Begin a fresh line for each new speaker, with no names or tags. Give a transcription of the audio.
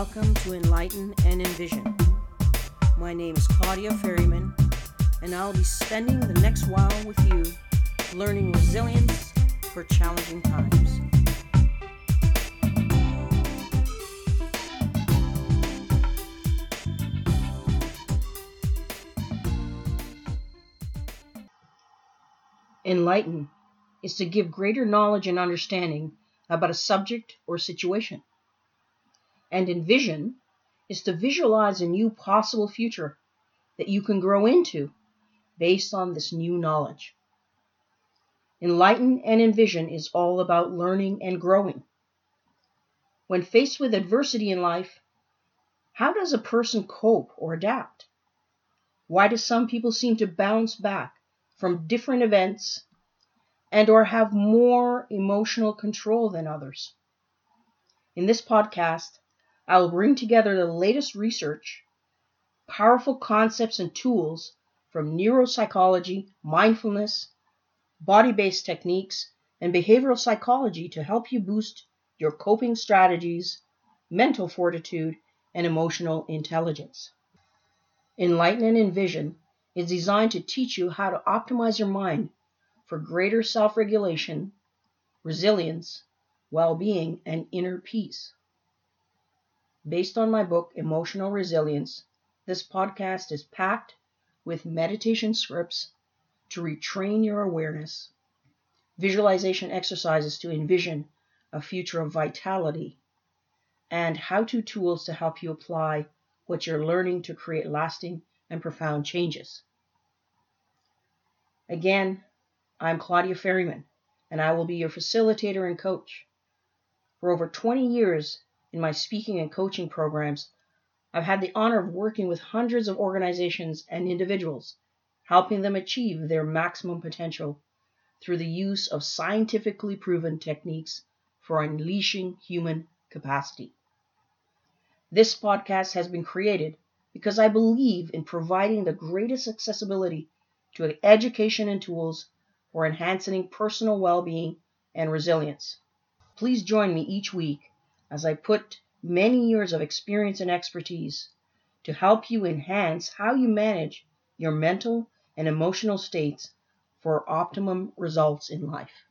Welcome to Enlighten and Envision. My name is Claudia Ferryman, and I'll be spending the next while with you learning resilience for challenging times. Enlighten is to give greater knowledge and understanding about a subject or situation. And envision is to visualize a new possible future that you can grow into based on this new knowledge. Enlighten and envision is all about learning and growing. When faced with adversity in life, how does a person cope or adapt? Why do some people seem to bounce back from different events and or have more emotional control than others. In this podcast, I will bring together the latest research, powerful concepts and tools from neuropsychology, mindfulness, body-based techniques, and behavioral psychology to help you boost your coping strategies, mental fortitude, and emotional intelligence. Enlighten and Envision is designed to teach you how to optimize your mind for greater self regulation, resilience, well being, and inner peace. Based on my book, Emotional Resilience, this podcast is packed with meditation scripts to retrain your awareness, visualization exercises to envision a future of vitality, and how to tools to help you apply what you're learning to create lasting and profound changes. Again, I'm Claudia Ferryman, and I will be your facilitator and coach. For over 20 years in my speaking and coaching programs, I've had the honor of working with hundreds of organizations and individuals, helping them achieve their maximum potential through the use of scientifically proven techniques for unleashing human capacity. This podcast has been created because I believe in providing the greatest accessibility to education and tools for enhancing personal well being and resilience. Please join me each week as I put many years of experience and expertise to help you enhance how you manage your mental and emotional states for optimum results in life.